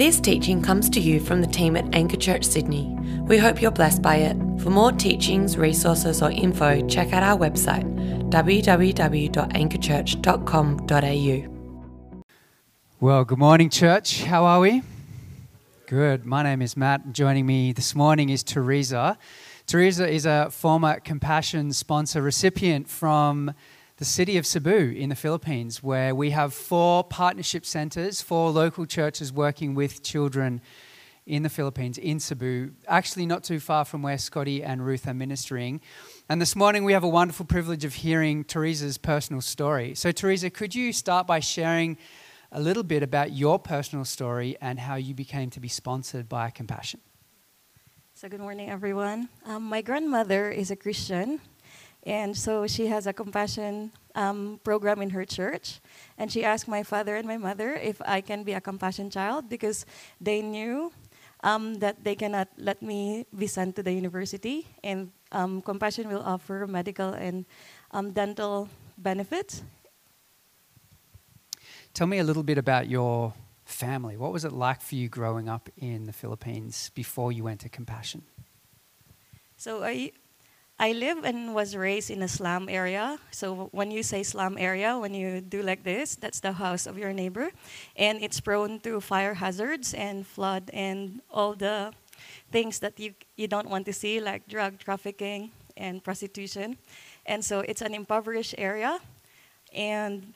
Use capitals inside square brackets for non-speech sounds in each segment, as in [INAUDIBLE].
This teaching comes to you from the team at Anchor Church Sydney. We hope you're blessed by it. For more teachings, resources, or info, check out our website www.anchorchurch.com.au. Well, good morning, church. How are we? Good. My name is Matt. And joining me this morning is Teresa. Teresa is a former Compassion sponsor recipient from the city of Cebu in the Philippines, where we have four partnership centers, four local churches working with children in the Philippines, in Cebu, actually not too far from where Scotty and Ruth are ministering. And this morning we have a wonderful privilege of hearing Teresa's personal story. So, Teresa, could you start by sharing a little bit about your personal story and how you became to be sponsored by Compassion? So, good morning, everyone. Um, my grandmother is a Christian, and so she has a compassion um, program in her church. And she asked my father and my mother if I can be a compassion child because they knew um, that they cannot let me be sent to the university. And um, compassion will offer medical and um, dental benefits. Tell me a little bit about your family. What was it like for you growing up in the Philippines before you went to Compassion? So I, I live and was raised in a slum area. So when you say slum area, when you do like this, that's the house of your neighbor, and it's prone to fire hazards and flood and all the things that you you don't want to see, like drug trafficking and prostitution. And so it's an impoverished area, and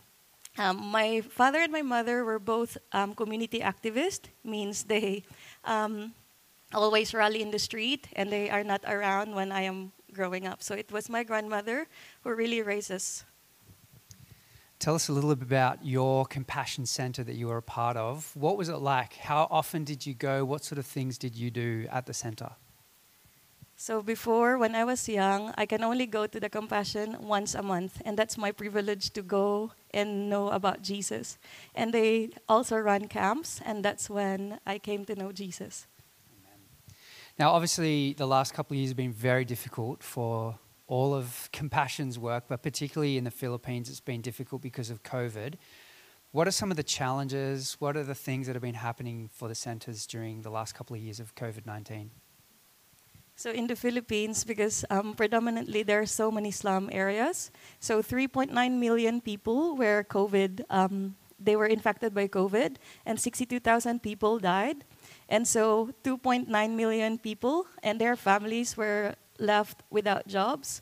um, my father and my mother were both um, community activists, means they um, always rally in the street and they are not around when I am growing up. So it was my grandmother who really raised us. Tell us a little bit about your compassion center that you were a part of. What was it like? How often did you go? What sort of things did you do at the center? So before, when I was young, I can only go to the compassion once a month, and that's my privilege to go and know about Jesus. And they also run camps, and that's when I came to know Jesus. Now, obviously, the last couple of years have been very difficult for all of Compassion's work, but particularly in the Philippines, it's been difficult because of COVID. What are some of the challenges? What are the things that have been happening for the centers during the last couple of years of COVID 19? So in the Philippines, because um, predominantly there are so many slum areas, so 3.9 million people were COVID, um, they were infected by COVID, and 62,000 people died. And so 2.9 million people and their families were left without jobs.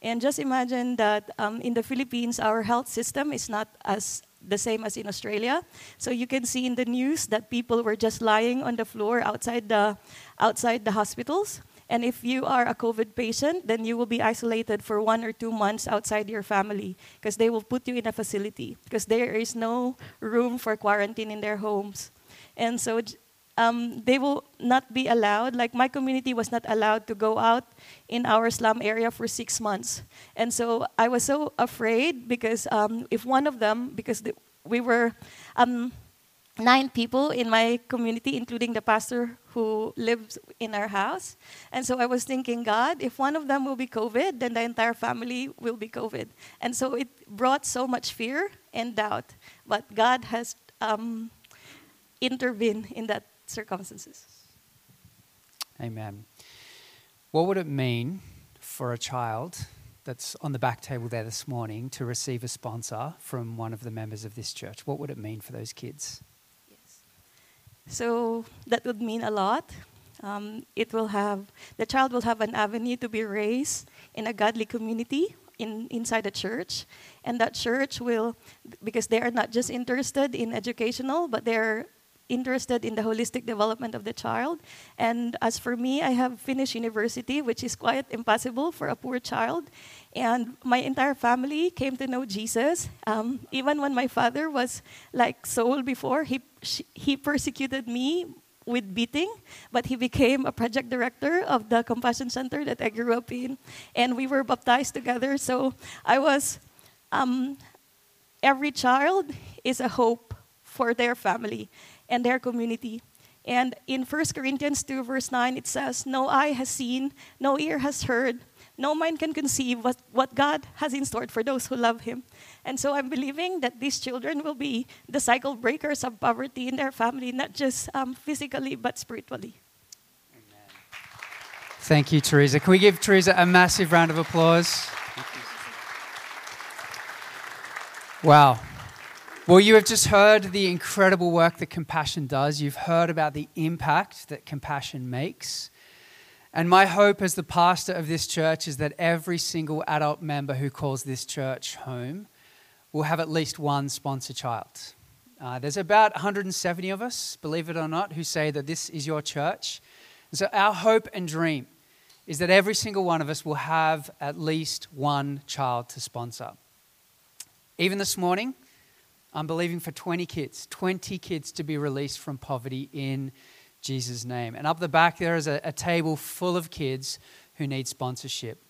And just imagine that um, in the Philippines, our health system is not as the same as in Australia. So you can see in the news that people were just lying on the floor outside the, outside the hospitals. And if you are a COVID patient, then you will be isolated for one or two months outside your family because they will put you in a facility because there is no room for quarantine in their homes. And so um, they will not be allowed. Like my community was not allowed to go out in our slum area for six months, and so I was so afraid because um, if one of them, because the, we were um, nine people in my community, including the pastor who lives in our house, and so I was thinking, God, if one of them will be COVID, then the entire family will be COVID, and so it brought so much fear and doubt. But God has um, intervened in that circumstances. Amen. What would it mean for a child that's on the back table there this morning to receive a sponsor from one of the members of this church? What would it mean for those kids? Yes. So that would mean a lot. Um, it will have the child will have an avenue to be raised in a godly community in, inside the church, and that church will because they are not just interested in educational, but they're interested in the holistic development of the child. And as for me, I have finished university, which is quite impossible for a poor child. And my entire family came to know Jesus. Um, even when my father was like Saul before, he, he persecuted me with beating, but he became a project director of the Compassion Center that I grew up in. And we were baptized together. So I was, um, every child is a hope for their family and their community. And in 1 Corinthians 2, verse 9, it says, No eye has seen, no ear has heard, no mind can conceive what, what God has in store for those who love Him. And so I'm believing that these children will be the cycle breakers of poverty in their family, not just um, physically, but spiritually. Thank you, Teresa. Can we give Teresa a massive round of applause? Wow. Well, you have just heard the incredible work that compassion does. You've heard about the impact that compassion makes. And my hope as the pastor of this church is that every single adult member who calls this church home will have at least one sponsor child. Uh, there's about 170 of us, believe it or not, who say that this is your church. And so, our hope and dream is that every single one of us will have at least one child to sponsor. Even this morning, I'm believing for 20 kids, 20 kids to be released from poverty in Jesus' name. And up the back, there is a, a table full of kids who need sponsorship.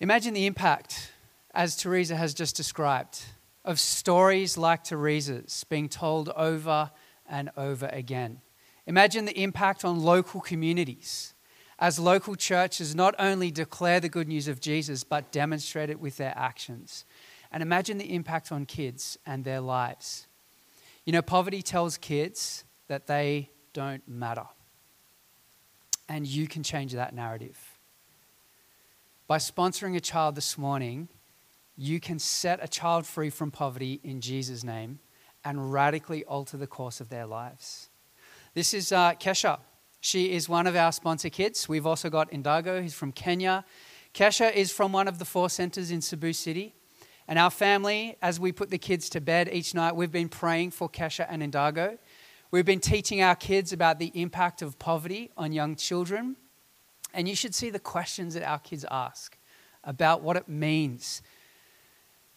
Imagine the impact, as Teresa has just described, of stories like Teresa's being told over and over again. Imagine the impact on local communities as local churches not only declare the good news of Jesus, but demonstrate it with their actions. And imagine the impact on kids and their lives. You know, poverty tells kids that they don't matter. And you can change that narrative. By sponsoring a child this morning, you can set a child free from poverty in Jesus' name and radically alter the course of their lives. This is uh, Kesha. She is one of our sponsor kids. We've also got Indago, he's from Kenya. Kesha is from one of the four centers in Cebu City. And our family, as we put the kids to bed each night, we've been praying for Kesha and Indago. We've been teaching our kids about the impact of poverty on young children. And you should see the questions that our kids ask about what it means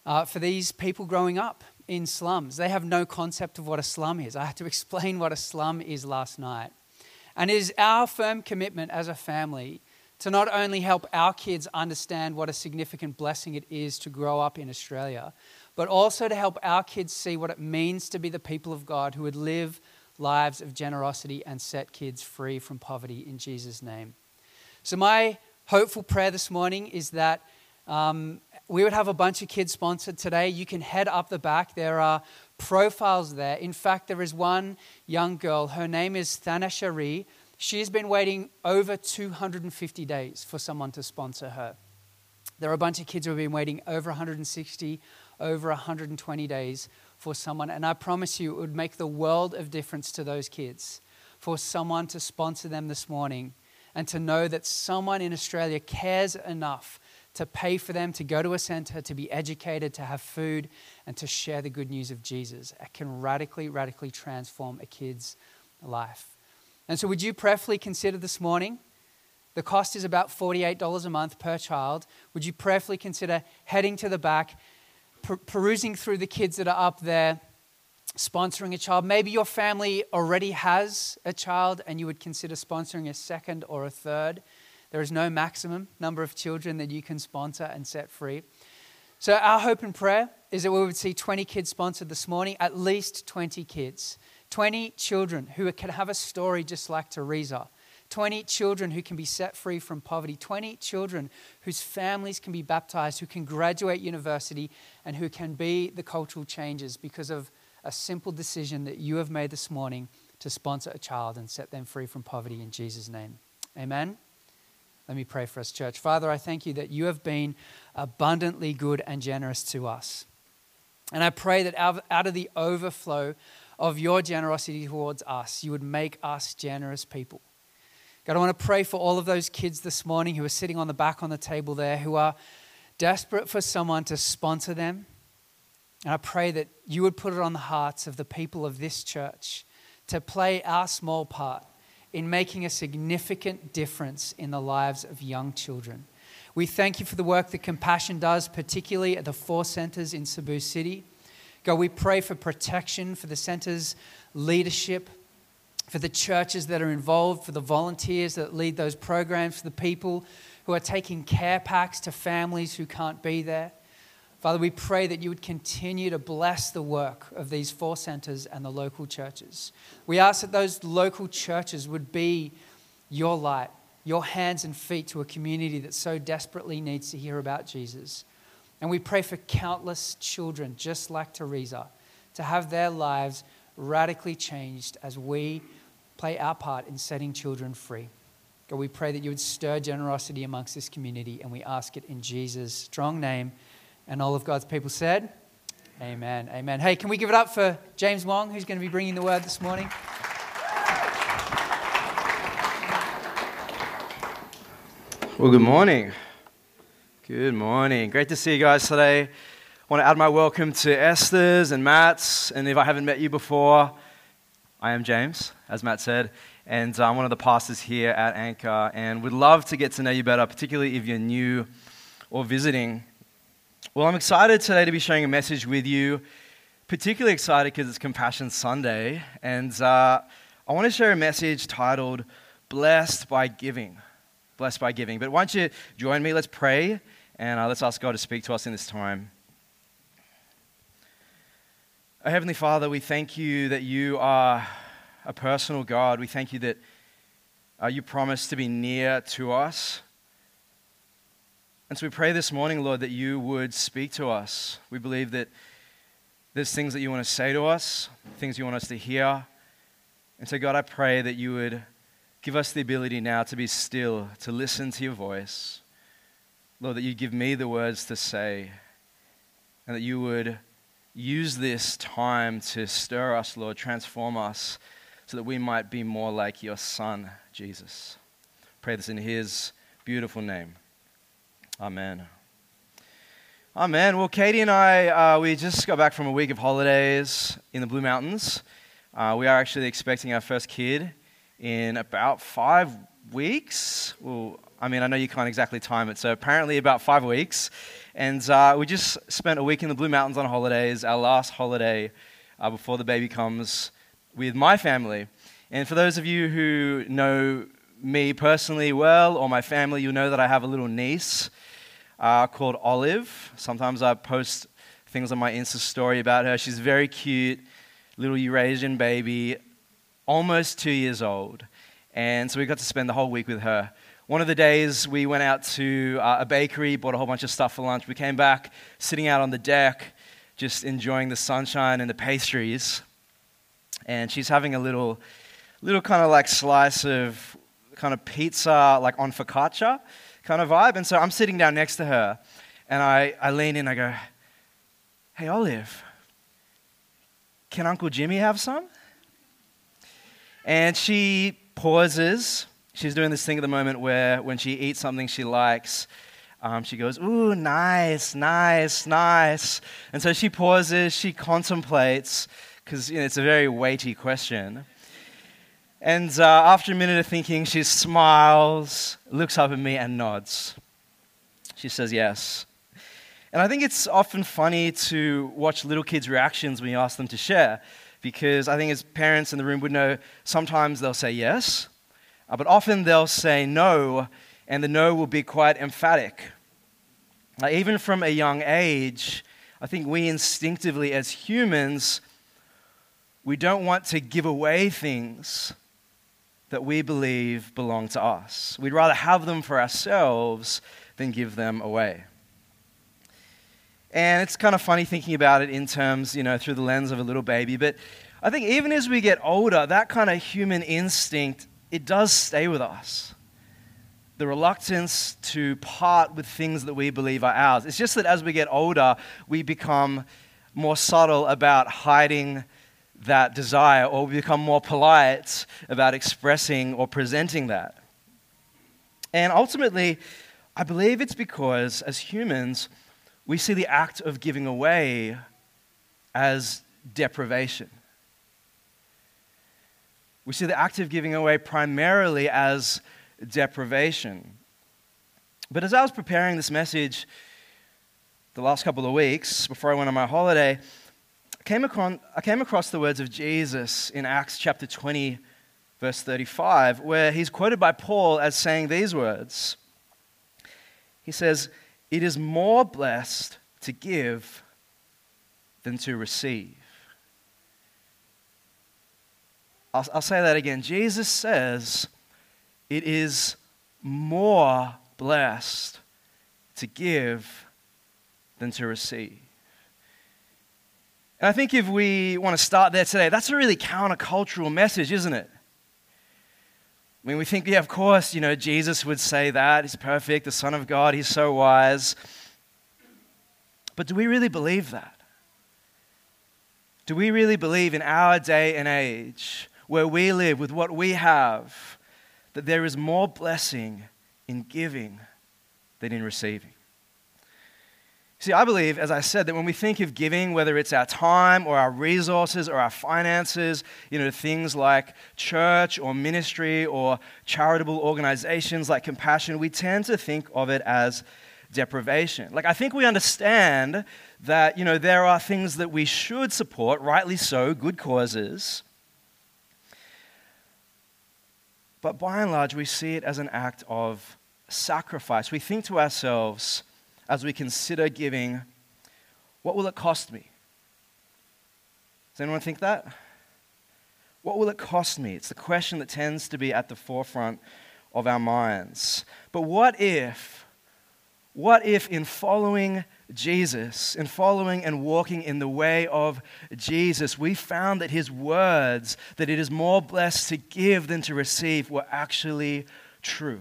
uh, for these people growing up in slums. They have no concept of what a slum is. I had to [LAUGHS] explain what a slum is last night. And it is our firm commitment as a family to not only help our kids understand what a significant blessing it is to grow up in Australia, but also to help our kids see what it means to be the people of God who would live lives of generosity and set kids free from poverty in Jesus' name. So, my hopeful prayer this morning is that um, we would have a bunch of kids sponsored today. You can head up the back. There are profiles there. In fact, there is one young girl. Her name is Thana Shari. She's been waiting over 250 days for someone to sponsor her. There are a bunch of kids who have been waiting over 160, over 120 days for someone. And I promise you, it would make the world of difference to those kids for someone to sponsor them this morning and to know that someone in Australia cares enough to pay for them to go to a center, to be educated, to have food, and to share the good news of Jesus. It can radically, radically transform a kid's life. And so, would you prayerfully consider this morning? The cost is about $48 a month per child. Would you prayerfully consider heading to the back, per- perusing through the kids that are up there, sponsoring a child? Maybe your family already has a child and you would consider sponsoring a second or a third. There is no maximum number of children that you can sponsor and set free. So, our hope and prayer is that we would see 20 kids sponsored this morning, at least 20 kids. 20 children who can have a story just like Teresa. 20 children who can be set free from poverty. 20 children whose families can be baptized, who can graduate university, and who can be the cultural changes because of a simple decision that you have made this morning to sponsor a child and set them free from poverty in Jesus' name. Amen. Let me pray for us, church. Father, I thank you that you have been abundantly good and generous to us. And I pray that out of the overflow of your generosity towards us, you would make us generous people. God, I want to pray for all of those kids this morning who are sitting on the back on the table there who are desperate for someone to sponsor them. And I pray that you would put it on the hearts of the people of this church to play our small part in making a significant difference in the lives of young children. We thank you for the work that Compassion does, particularly at the four centers in Cebu City. God, we pray for protection for the center's leadership, for the churches that are involved, for the volunteers that lead those programs, for the people who are taking care packs to families who can't be there. Father, we pray that you would continue to bless the work of these four centers and the local churches. We ask that those local churches would be your light, your hands and feet to a community that so desperately needs to hear about Jesus. And we pray for countless children just like Teresa to have their lives radically changed as we play our part in setting children free. God, we pray that you would stir generosity amongst this community, and we ask it in Jesus' strong name. And all of God's people said, Amen. Amen. Hey, can we give it up for James Wong, who's going to be bringing the word this morning? Well, good morning. Good morning. Great to see you guys today. I want to add my welcome to Esther's and Matt's. And if I haven't met you before, I am James, as Matt said, and I'm one of the pastors here at Anchor. And would love to get to know you better, particularly if you're new or visiting. Well, I'm excited today to be sharing a message with you, particularly excited because it's Compassion Sunday. And uh, I want to share a message titled Blessed by Giving blessed by giving. But why don't you join me? Let's pray and uh, let's ask God to speak to us in this time. Oh, Heavenly Father, we thank you that you are a personal God. We thank you that uh, you promise to be near to us. And so we pray this morning, Lord, that you would speak to us. We believe that there's things that you want to say to us, things you want us to hear. And so, God, I pray that you would Give us the ability now to be still, to listen to your voice. Lord, that you give me the words to say, and that you would use this time to stir us, Lord, transform us, so that we might be more like your Son, Jesus. Pray this in his beautiful name. Amen. Amen. Well, Katie and I, uh, we just got back from a week of holidays in the Blue Mountains. Uh, we are actually expecting our first kid in about five weeks. Well, I mean, I know you can't exactly time it, so apparently about five weeks. And uh, we just spent a week in the Blue Mountains on holidays, our last holiday uh, before the baby comes with my family. And for those of you who know me personally well or my family, you'll know that I have a little niece uh, called Olive. Sometimes I post things on my Insta story about her. She's very cute, little Eurasian baby almost two years old. And so we got to spend the whole week with her. One of the days we went out to uh, a bakery, bought a whole bunch of stuff for lunch. We came back sitting out on the deck, just enjoying the sunshine and the pastries. And she's having a little, little kind of like slice of kind of pizza, like on focaccia kind of vibe. And so I'm sitting down next to her, and I, I lean in, I go, Hey, Olive, can Uncle Jimmy have some? And she pauses. She's doing this thing at the moment where when she eats something she likes, um, she goes, Ooh, nice, nice, nice. And so she pauses, she contemplates, because you know, it's a very weighty question. And uh, after a minute of thinking, she smiles, looks up at me, and nods. She says, Yes. And I think it's often funny to watch little kids' reactions when you ask them to share because I think as parents in the room would know, sometimes they'll say yes, uh, but often they'll say no, and the no will be quite emphatic. Uh, even from a young age, I think we instinctively, as humans, we don't want to give away things that we believe belong to us. We'd rather have them for ourselves than give them away. And it's kind of funny thinking about it in terms, you know, through the lens of a little baby. But I think even as we get older, that kind of human instinct, it does stay with us. The reluctance to part with things that we believe are ours. It's just that as we get older, we become more subtle about hiding that desire, or we become more polite about expressing or presenting that. And ultimately, I believe it's because as humans, we see the act of giving away as deprivation. We see the act of giving away primarily as deprivation. But as I was preparing this message the last couple of weeks before I went on my holiday, I came, across, I came across the words of Jesus in Acts chapter 20, verse 35, where he's quoted by Paul as saying these words. He says, it is more blessed to give than to receive. I'll, I'll say that again. Jesus says it is more blessed to give than to receive. And I think if we want to start there today, that's a really countercultural message, isn't it? I mean, we think, yeah, of course, you know, Jesus would say that. He's perfect, the Son of God, he's so wise. But do we really believe that? Do we really believe in our day and age, where we live with what we have, that there is more blessing in giving than in receiving? See, I believe, as I said, that when we think of giving, whether it's our time or our resources or our finances, you know, things like church or ministry or charitable organizations like compassion, we tend to think of it as deprivation. Like, I think we understand that, you know, there are things that we should support, rightly so, good causes. But by and large, we see it as an act of sacrifice. We think to ourselves, as we consider giving, what will it cost me? Does anyone think that? What will it cost me? It's the question that tends to be at the forefront of our minds. But what if, what if in following Jesus, in following and walking in the way of Jesus, we found that his words, that it is more blessed to give than to receive, were actually true?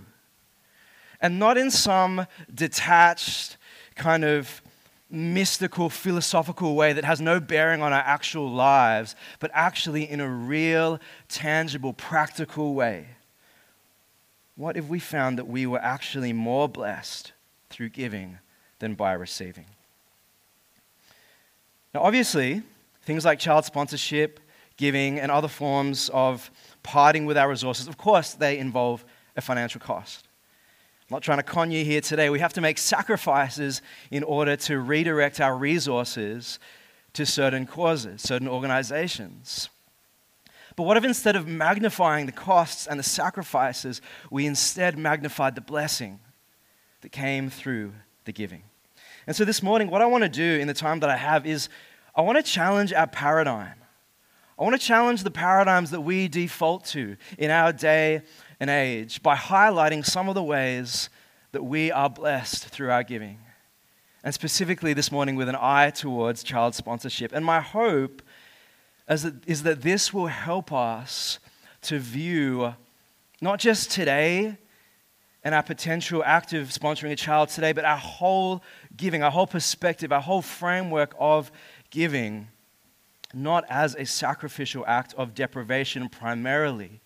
And not in some detached, kind of mystical, philosophical way that has no bearing on our actual lives, but actually in a real, tangible, practical way. What if we found that we were actually more blessed through giving than by receiving? Now, obviously, things like child sponsorship, giving, and other forms of parting with our resources, of course, they involve a financial cost. I'm not trying to con you here today. We have to make sacrifices in order to redirect our resources to certain causes, certain organizations. But what if instead of magnifying the costs and the sacrifices, we instead magnified the blessing that came through the giving? And so this morning, what I want to do in the time that I have is I want to challenge our paradigm. I want to challenge the paradigms that we default to in our day and age by highlighting some of the ways that we are blessed through our giving. And specifically this morning, with an eye towards child sponsorship. And my hope is that, is that this will help us to view not just today and our potential act of sponsoring a child today, but our whole giving, our whole perspective, our whole framework of giving, not as a sacrificial act of deprivation primarily,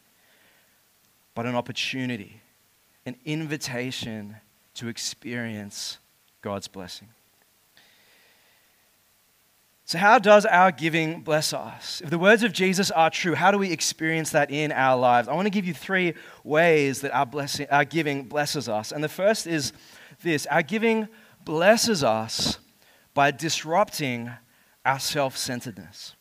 but an opportunity, an invitation to experience God's blessing. So, how does our giving bless us? If the words of Jesus are true, how do we experience that in our lives? I want to give you three ways that our, blessing, our giving blesses us. And the first is this our giving blesses us by disrupting our self centeredness.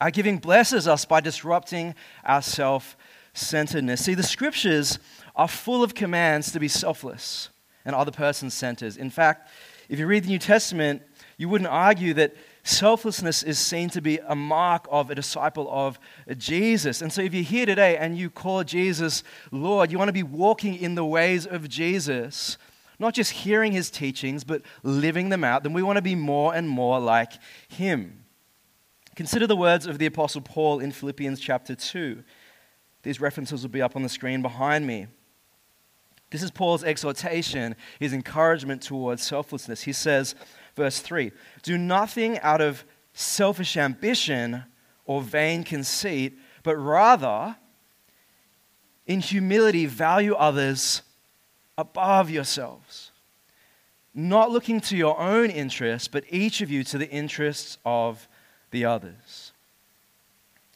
Our giving blesses us by disrupting our self centeredness. See, the scriptures are full of commands to be selfless and other person centered. In fact, if you read the New Testament, you wouldn't argue that selflessness is seen to be a mark of a disciple of Jesus. And so, if you're here today and you call Jesus Lord, you want to be walking in the ways of Jesus, not just hearing his teachings, but living them out, then we want to be more and more like him. Consider the words of the Apostle Paul in Philippians chapter 2. These references will be up on the screen behind me. This is Paul's exhortation, his encouragement towards selflessness. He says, verse 3 Do nothing out of selfish ambition or vain conceit, but rather, in humility, value others above yourselves, not looking to your own interests, but each of you to the interests of the others.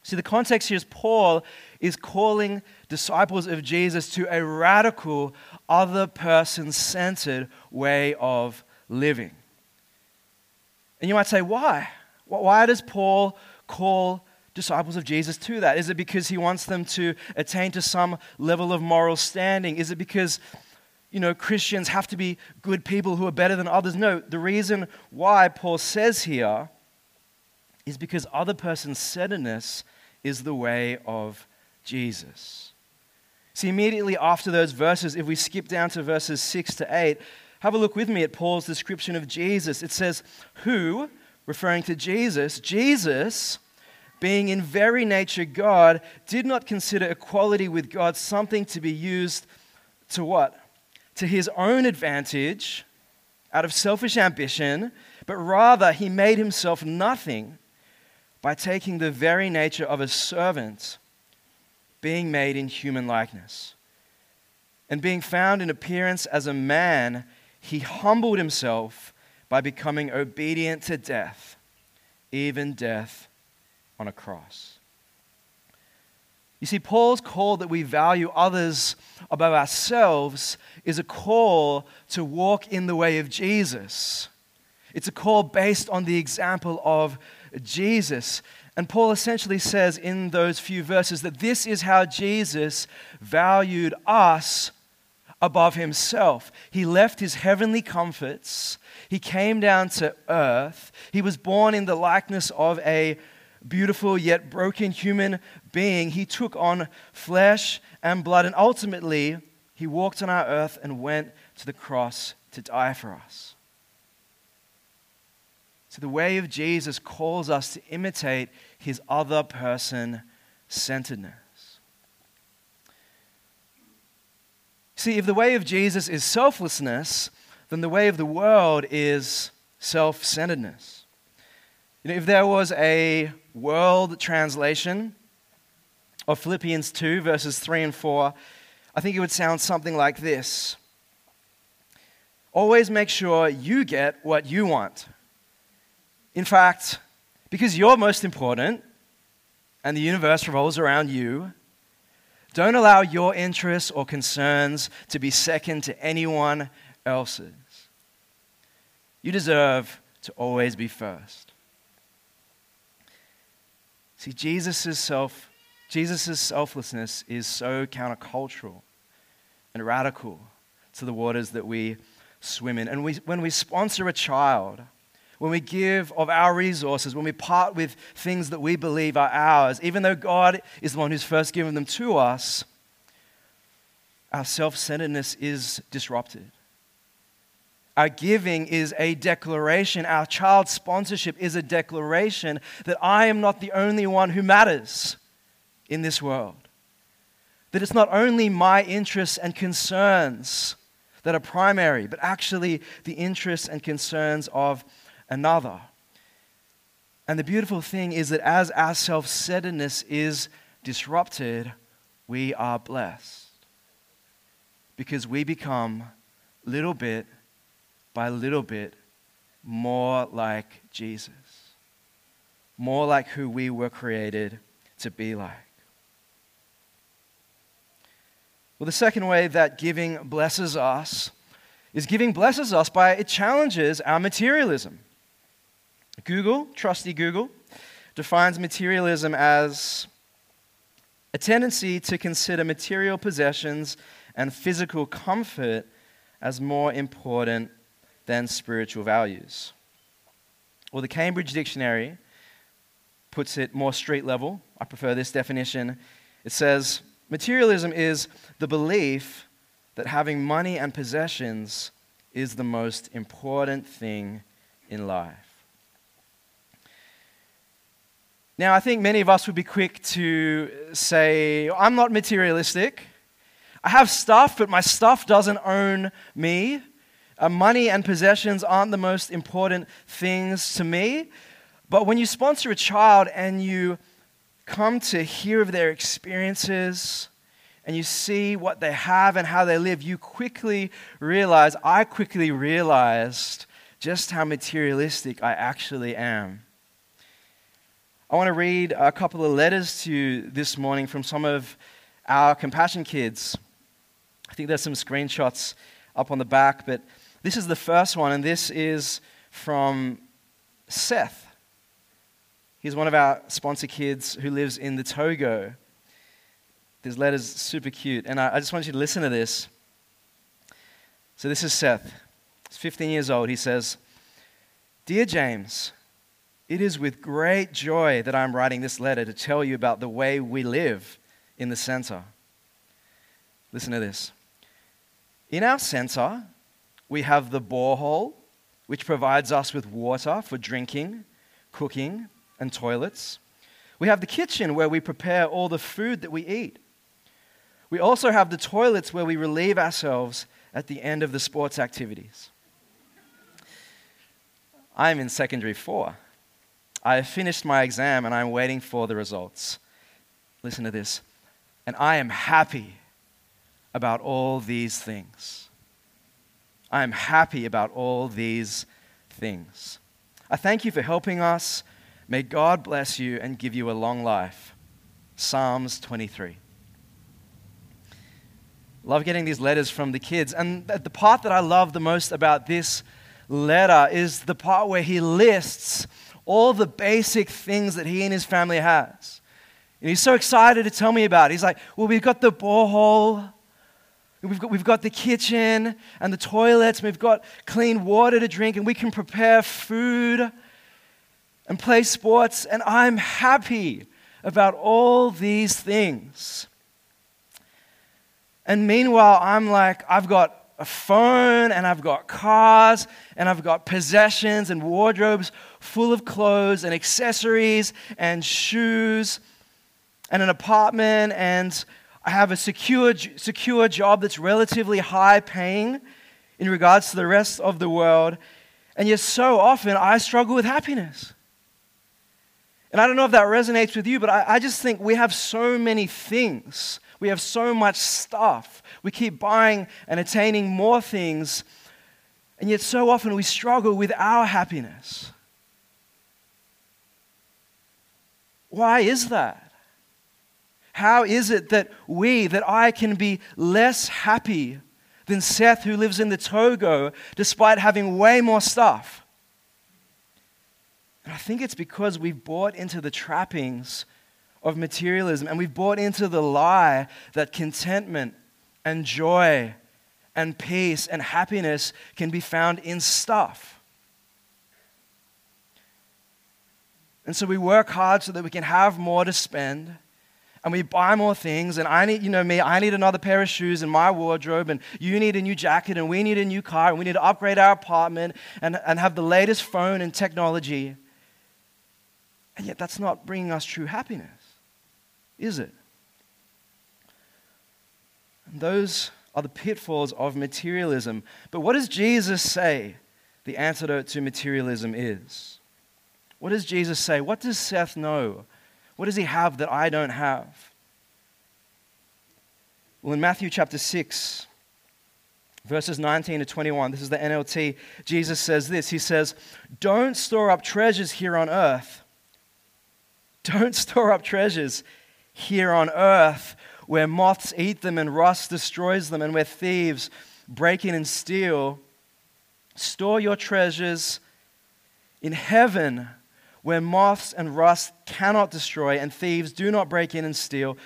See, the context here is Paul is calling disciples of Jesus to a radical, other person centered way of living. And you might say, why? Why does Paul call disciples of Jesus to that? Is it because he wants them to attain to some level of moral standing? Is it because you know, Christians have to be good people who are better than others? No, the reason why Paul says here is because other person's centeredness is the way of Jesus. See, immediately after those verses, if we skip down to verses 6 to 8, have a look with me at Paul's description of Jesus. It says, Who, referring to Jesus, Jesus, being in very nature God, did not consider equality with God something to be used to what? To his own advantage, out of selfish ambition, but rather he made himself nothing by taking the very nature of a servant being made in human likeness. And being found in appearance as a man, he humbled himself by becoming obedient to death, even death on a cross. You see, Paul's call that we value others above ourselves is a call to walk in the way of Jesus. It's a call based on the example of Jesus. And Paul essentially says in those few verses that this is how Jesus valued us above himself. He left his heavenly comforts, he came down to earth, he was born in the likeness of a beautiful yet broken human being. He took on flesh and blood, and ultimately, he walked on our earth and went to the cross to die for us. So, the way of Jesus calls us to imitate his other person centeredness. See, if the way of Jesus is selflessness, then the way of the world is self centeredness. You know, if there was a world translation of Philippians 2, verses 3 and 4, I think it would sound something like this Always make sure you get what you want. In fact, because you're most important and the universe revolves around you, don't allow your interests or concerns to be second to anyone else's. You deserve to always be first. See, Jesus' self, Jesus' selflessness is so countercultural and radical to the waters that we swim in. And we, when we sponsor a child, when we give of our resources, when we part with things that we believe are ours, even though God is the one who's first given them to us, our self centeredness is disrupted. Our giving is a declaration, our child sponsorship is a declaration that I am not the only one who matters in this world. That it's not only my interests and concerns that are primary, but actually the interests and concerns of another. And the beautiful thing is that as our self centeredness is disrupted, we are blessed. Because we become little bit by little bit more like Jesus, more like who we were created to be like. Well, the second way that giving blesses us is giving blesses us by it challenges our materialism. Google, trusty Google, defines materialism as a tendency to consider material possessions and physical comfort as more important than spiritual values. Well, the Cambridge Dictionary puts it more street level. I prefer this definition. It says materialism is the belief that having money and possessions is the most important thing in life. Now, I think many of us would be quick to say, I'm not materialistic. I have stuff, but my stuff doesn't own me. Uh, money and possessions aren't the most important things to me. But when you sponsor a child and you come to hear of their experiences and you see what they have and how they live, you quickly realize, I quickly realized just how materialistic I actually am. I want to read a couple of letters to you this morning from some of our compassion kids. I think there's some screenshots up on the back, but this is the first one, and this is from Seth. He's one of our sponsor kids who lives in the Togo. This letter's super cute, and I, I just want you to listen to this. So, this is Seth. He's 15 years old. He says, Dear James, it is with great joy that I'm writing this letter to tell you about the way we live in the center. Listen to this. In our center, we have the borehole, which provides us with water for drinking, cooking, and toilets. We have the kitchen where we prepare all the food that we eat. We also have the toilets where we relieve ourselves at the end of the sports activities. I'm in secondary four. I have finished my exam and I'm waiting for the results. Listen to this. And I am happy about all these things. I am happy about all these things. I thank you for helping us. May God bless you and give you a long life. Psalms 23. Love getting these letters from the kids. And the part that I love the most about this letter is the part where he lists all the basic things that he and his family has. And he's so excited to tell me about it. He's like, Well, we've got the borehole, we've got, we've got the kitchen and the toilets, we've got clean water to drink, and we can prepare food and play sports. And I'm happy about all these things. And meanwhile, I'm like, I've got a phone and I've got cars and I've got possessions and wardrobes full of clothes and accessories and shoes and an apartment and I have a secure, secure job that's relatively high paying in regards to the rest of the world. And yet, so often, I struggle with happiness. And I don't know if that resonates with you, but I, I just think we have so many things. We have so much stuff. We keep buying and attaining more things. And yet, so often, we struggle with our happiness. Why is that? How is it that we, that I can be less happy than Seth, who lives in the Togo, despite having way more stuff? And I think it's because we've bought into the trappings of materialism and we've bought into the lie that contentment and joy and peace and happiness can be found in stuff. And so we work hard so that we can have more to spend and we buy more things and i need you know me i need another pair of shoes in my wardrobe and you need a new jacket and we need a new car and we need to upgrade our apartment and, and have the latest phone and technology and yet that's not bringing us true happiness is it? And those are the pitfalls of materialism. But what does jesus say the antidote to materialism is? What does jesus say? What does seth know? What does he have that I don't have? Well, in Matthew chapter 6, verses 19 to 21, this is the NLT, Jesus says this. He says, Don't store up treasures here on earth. Don't store up treasures here on earth where moths eat them and rust destroys them and where thieves break in and steal. Store your treasures in heaven where moths and rust cannot destroy, and thieves do not break in and steal.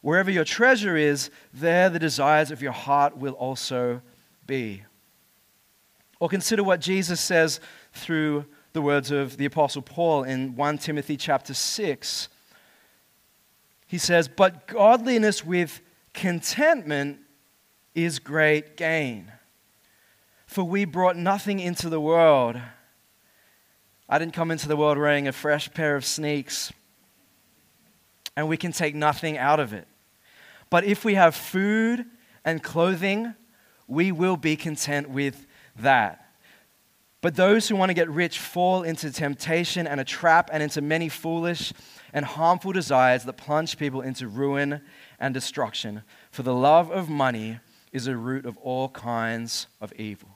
Wherever your treasure is, there the desires of your heart will also be. Or consider what Jesus says through the words of the Apostle Paul in 1 Timothy chapter 6. He says, But godliness with contentment is great gain. For we brought nothing into the world I didn't come into the world wearing a fresh pair of sneaks, and we can take nothing out of it. But if we have food and clothing, we will be content with that. But those who want to get rich fall into temptation and a trap and into many foolish and harmful desires that plunge people into ruin and destruction. For the love of money is a root of all kinds of evil.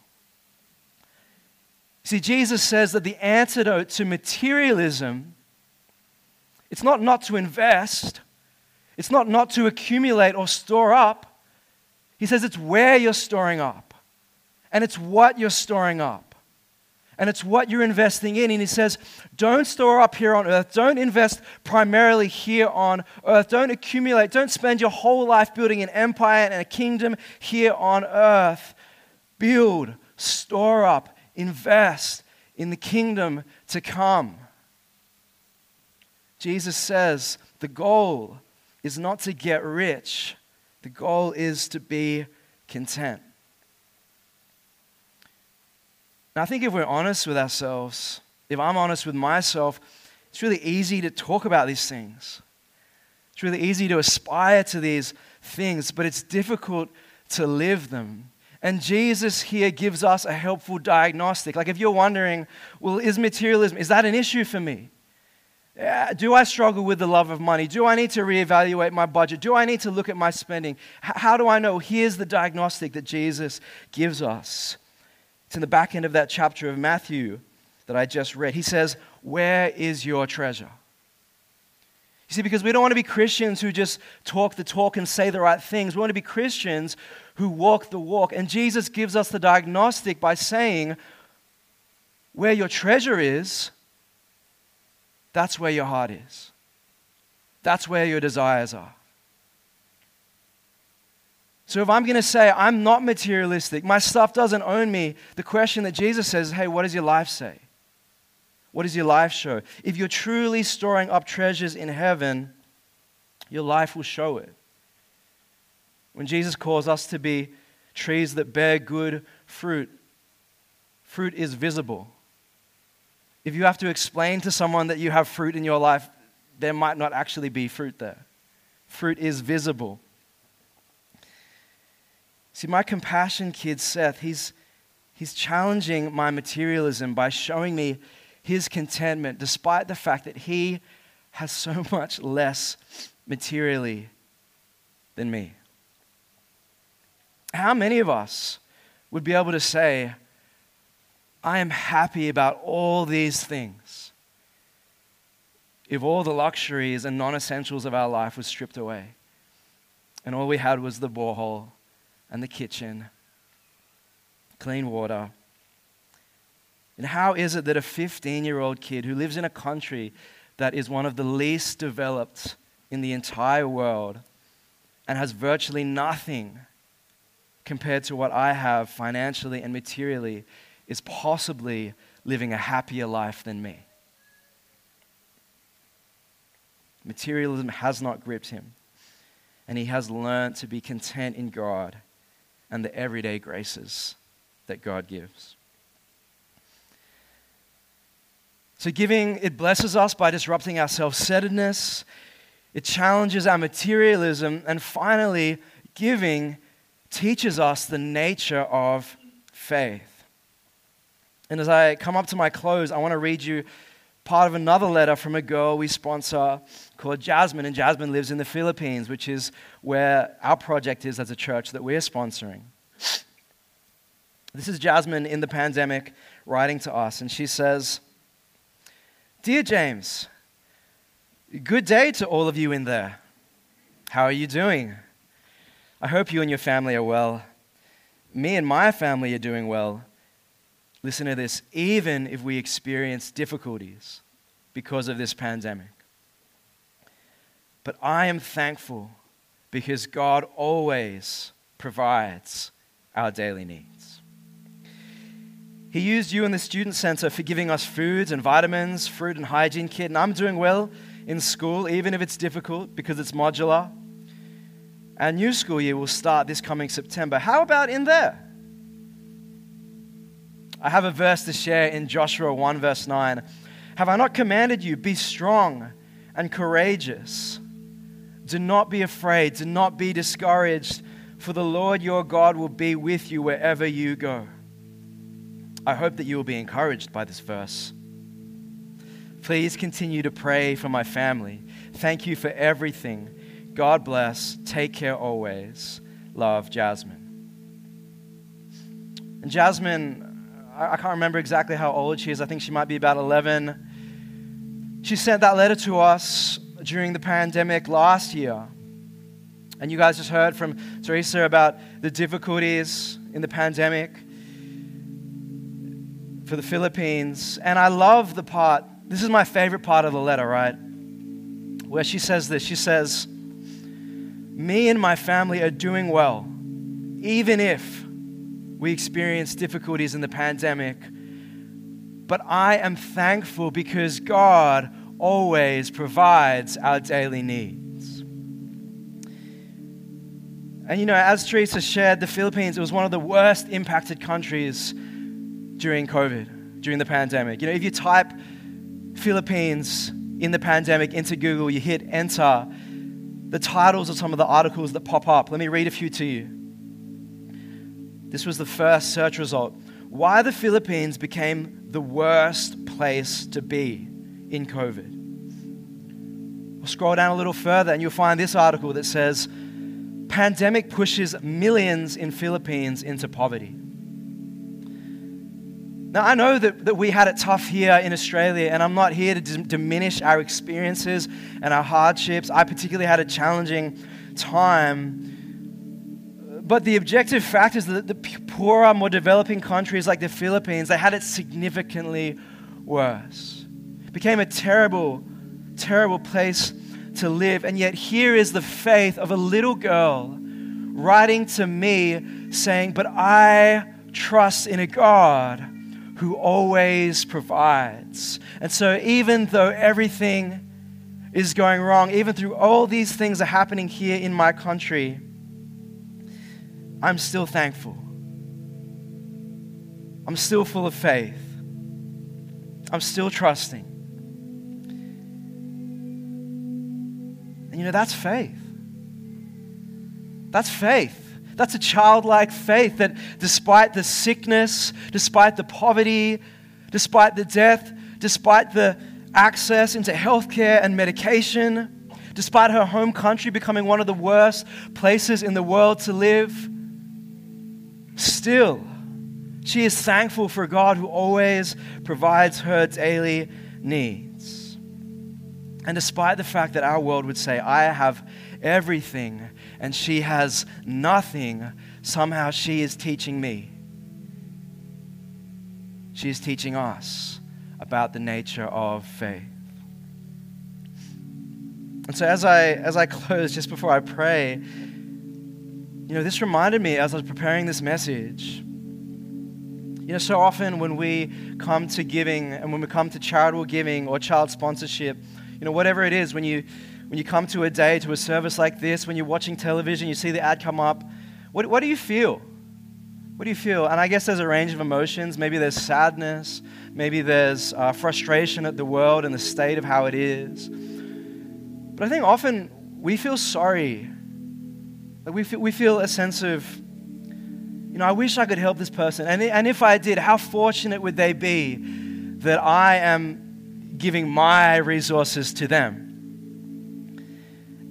See, Jesus says that the antidote to materialism, it's not not to invest, it's not not to accumulate or store up. He says it's where you're storing up, and it's what you're storing up, and it's what you're investing in. And he says, don't store up here on earth, don't invest primarily here on earth, don't accumulate, don't spend your whole life building an empire and a kingdom here on earth. Build, store up, invest in the kingdom to come. Jesus says the goal is not to get rich, The goal is to be content. And I think if we're honest with ourselves, if I'm honest with myself, it's really easy to talk about these things. It's really easy to aspire to these things, but it's difficult to live them. And Jesus here gives us a helpful diagnostic. Like if you're wondering, well, is materialism, is that an issue for me? Do I struggle with the love of money? Do I need to reevaluate my budget? Do I need to look at my spending? How do I know? Here's the diagnostic that Jesus gives us. It's in the back end of that chapter of Matthew that I just read. He says, Where is your treasure? You see, because we don't want to be Christians who just talk the talk and say the right things. We want to be Christians who walk the walk. And Jesus gives us the diagnostic by saying, Where your treasure is, that's where your heart is. That's where your desires are. So if I'm going to say I'm not materialistic, my stuff doesn't own me, the question that Jesus says, hey, what does your life say? What does your life show? If you're truly storing up treasures in heaven, your life will show it. When Jesus calls us to be trees that bear good fruit, fruit is visible. If you have to explain to someone that you have fruit in your life, there might not actually be fruit there. Fruit is visible. See, my compassion kid, Seth, he's, he's challenging my materialism by showing me his contentment, despite the fact that he has so [LAUGHS] much less materially than me. How many of us would be able to say, I am happy about all these things if all the luxuries and non essentials of our life was stripped away and all we had was the borehole and the kitchen, clean water. And how is it that a 15 year old kid who lives in a country that is one of the least developed in the entire world and has virtually nothing compared to what I have financially and materially is possibly living a happier life than me. Materialism has not gripped him, and he has learned to be content in God and the everyday graces that God gives. So, giving, it blesses us by disrupting our self centeredness, it challenges our materialism, and finally, giving teaches us the nature of faith. And as I come up to my close, I want to read you part of another letter from a girl we sponsor called Jasmine. And Jasmine lives in the Philippines, which is where our project is as a church that we're sponsoring. This is Jasmine in the pandemic writing to us, and she says, Dear James, good day to all of you in there. How are you doing? I hope you and your family are well. Me and my family are doing well. Listen to this even if we experience difficulties because of this pandemic. But I am thankful because God always provides our daily needs. He used you in the student center for giving us foods and vitamins, fruit and hygiene kit, and I'm doing well in school, even if it's difficult because it's modular. Our new school year will start this coming September. How about in there? I have a verse to share in Joshua 1, verse 9. Have I not commanded you, be strong and courageous? Do not be afraid, do not be discouraged, for the Lord your God will be with you wherever you go. I hope that you will be encouraged by this verse. Please continue to pray for my family. Thank you for everything. God bless. Take care always. Love, Jasmine. And Jasmine I can't remember exactly how old she is. I think she might be about 11. She sent that letter to us during the pandemic last year. And you guys just heard from Teresa about the difficulties in the pandemic for the Philippines. And I love the part, this is my favorite part of the letter, right? Where she says this She says, Me and my family are doing well, even if we experienced difficulties in the pandemic. But I am thankful because God always provides our daily needs. And you know, as Teresa shared, the Philippines, it was one of the worst impacted countries during COVID, during the pandemic. You know, if you type Philippines in the pandemic into Google, you hit enter, the titles of some of the articles that pop up. Let me read a few to you. This was the first search result. Why the Philippines became the worst place to be in COVID. We'll scroll down a little further and you'll find this article that says pandemic pushes millions in Philippines into poverty. Now, I know that, that we had it tough here in Australia, and I'm not here to d- diminish our experiences and our hardships. I particularly had a challenging time. But the objective fact is that the poorer, more developing countries like the Philippines, they had it significantly worse. It became a terrible, terrible place to live. And yet, here is the faith of a little girl writing to me saying, But I trust in a God who always provides. And so, even though everything is going wrong, even through all these things are happening here in my country, I'm still thankful. I'm still full of faith. I'm still trusting. And you know, that's faith. That's faith. That's a childlike faith that despite the sickness, despite the poverty, despite the death, despite the access into healthcare and medication, despite her home country becoming one of the worst places in the world to live, still, she is thankful for God who always provides her daily needs. And despite the fact that our world would say, I have everything and she has nothing, somehow she is teaching me. She is teaching us about the nature of faith. And so as I as I close, just before I pray, you know, this reminded me as I was preparing this message. You know, so often when we come to giving and when we come to charitable giving or child sponsorship, you know, whatever it is, when you when you come to a day, to a service like this, when you're watching television, you see the ad come up, what, what do you feel? What do you feel? And I guess there's a range of emotions. Maybe there's sadness. Maybe there's uh, frustration at the world and the state of how it is. But I think often we feel sorry. Like we, feel, we feel a sense of, you know, I wish I could help this person. And, and if I did, how fortunate would they be that I am giving my resources to them?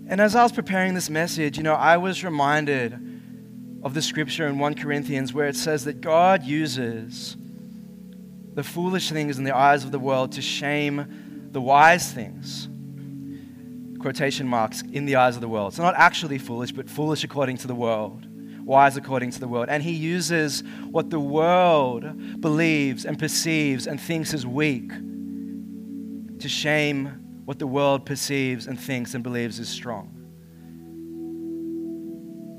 And as I was preparing this message, you know, I was reminded of the scripture in 1 Corinthians where it says that God uses the foolish things in the eyes of the world to shame the wise things. Quotation marks in the eyes of the world. It's not actually foolish, but foolish according to the world, wise according to the world. And he uses what the world believes and perceives and thinks is weak to shame what the world perceives and thinks and believes is strong.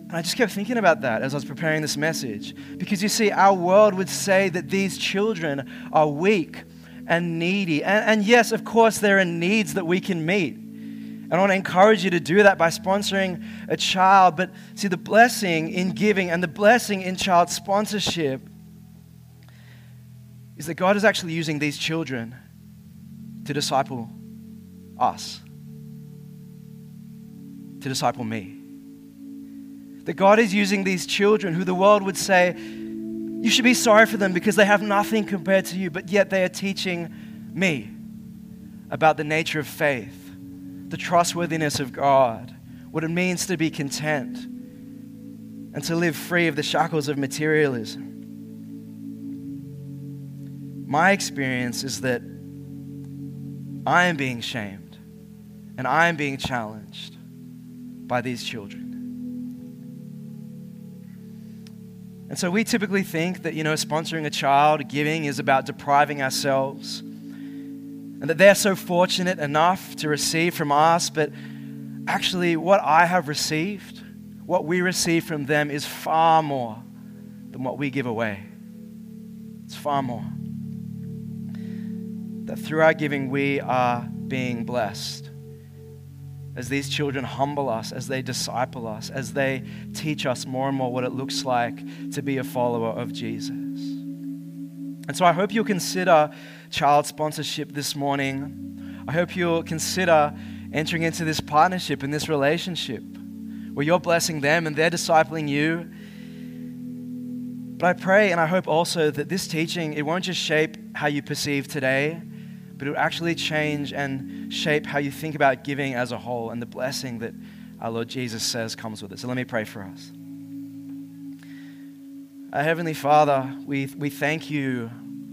And I just kept thinking about that as I was preparing this message. Because you see, our world would say that these children are weak and needy. And, and yes, of course, there are needs that we can meet. I want to encourage you to do that by sponsoring a child. But see, the blessing in giving and the blessing in child sponsorship is that God is actually using these children to disciple us to disciple me. That God is using these children who the world would say, you should be sorry for them because they have nothing compared to you, but yet they are teaching me about the nature of faith, the trustworthiness of God, what it means to be content, and to live free of the shackles of materialism. My experience is that I am being shamed and I am being challenged by these children. And so we typically think that, you know, sponsoring a child, giving is about depriving ourselves. And that they're so fortunate enough to receive from us, but actually, what I have received, what we receive from them, is far more than what we give away. It's far more. That through our giving, we are being blessed as these children humble us, as they disciple us, as they teach us more and more what it looks like to be a follower of Jesus. And so I hope you'll consider child sponsorship this morning. I hope you'll consider entering into this partnership and this relationship where you're blessing them and they're discipling you. But I pray and I hope also that this teaching, it won't just shape how you perceive today, but it will actually change and shape how you think about giving as a whole and the blessing that our Lord Jesus says comes with it. So let me pray for us. Our Heavenly Father, we, we thank you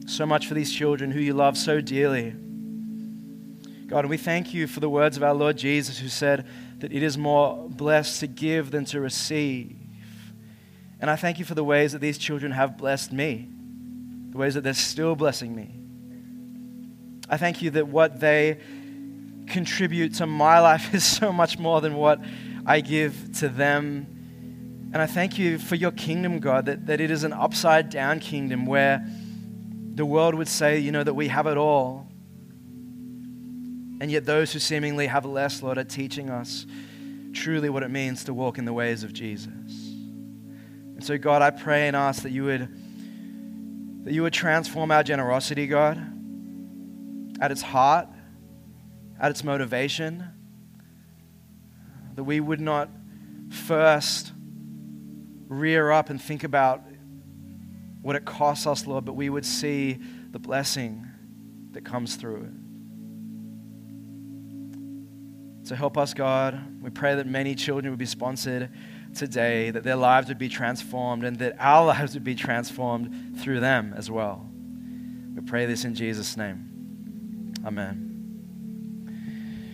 so much for these children who you love so dearly. God, and we thank you for the words of our Lord Jesus who said that it is more blessed to give than to receive. And I thank you for the ways that these children have blessed me, the ways that they're still blessing me. I thank you that what they contribute to my [LAUGHS] life is so much more than what I give to them. And I thank you for your kingdom, God, that, that it is an upside down kingdom where the world would say, you know, that we have it all. And yet those who seemingly have less, Lord, are teaching us truly what it means to walk in the ways of Jesus. And so, God, I pray and ask that you would, that you would transform our generosity, God, at its heart, at its motivation, that we would not first rear up and think about what it costs us, Lord, but we would see the blessing that comes through it. So help us, God. We pray that many children would be sponsored today, that their lives would be transformed, and that our [LAUGHS] lives would be transformed through them as well. We pray this in Jesus' name. Amen.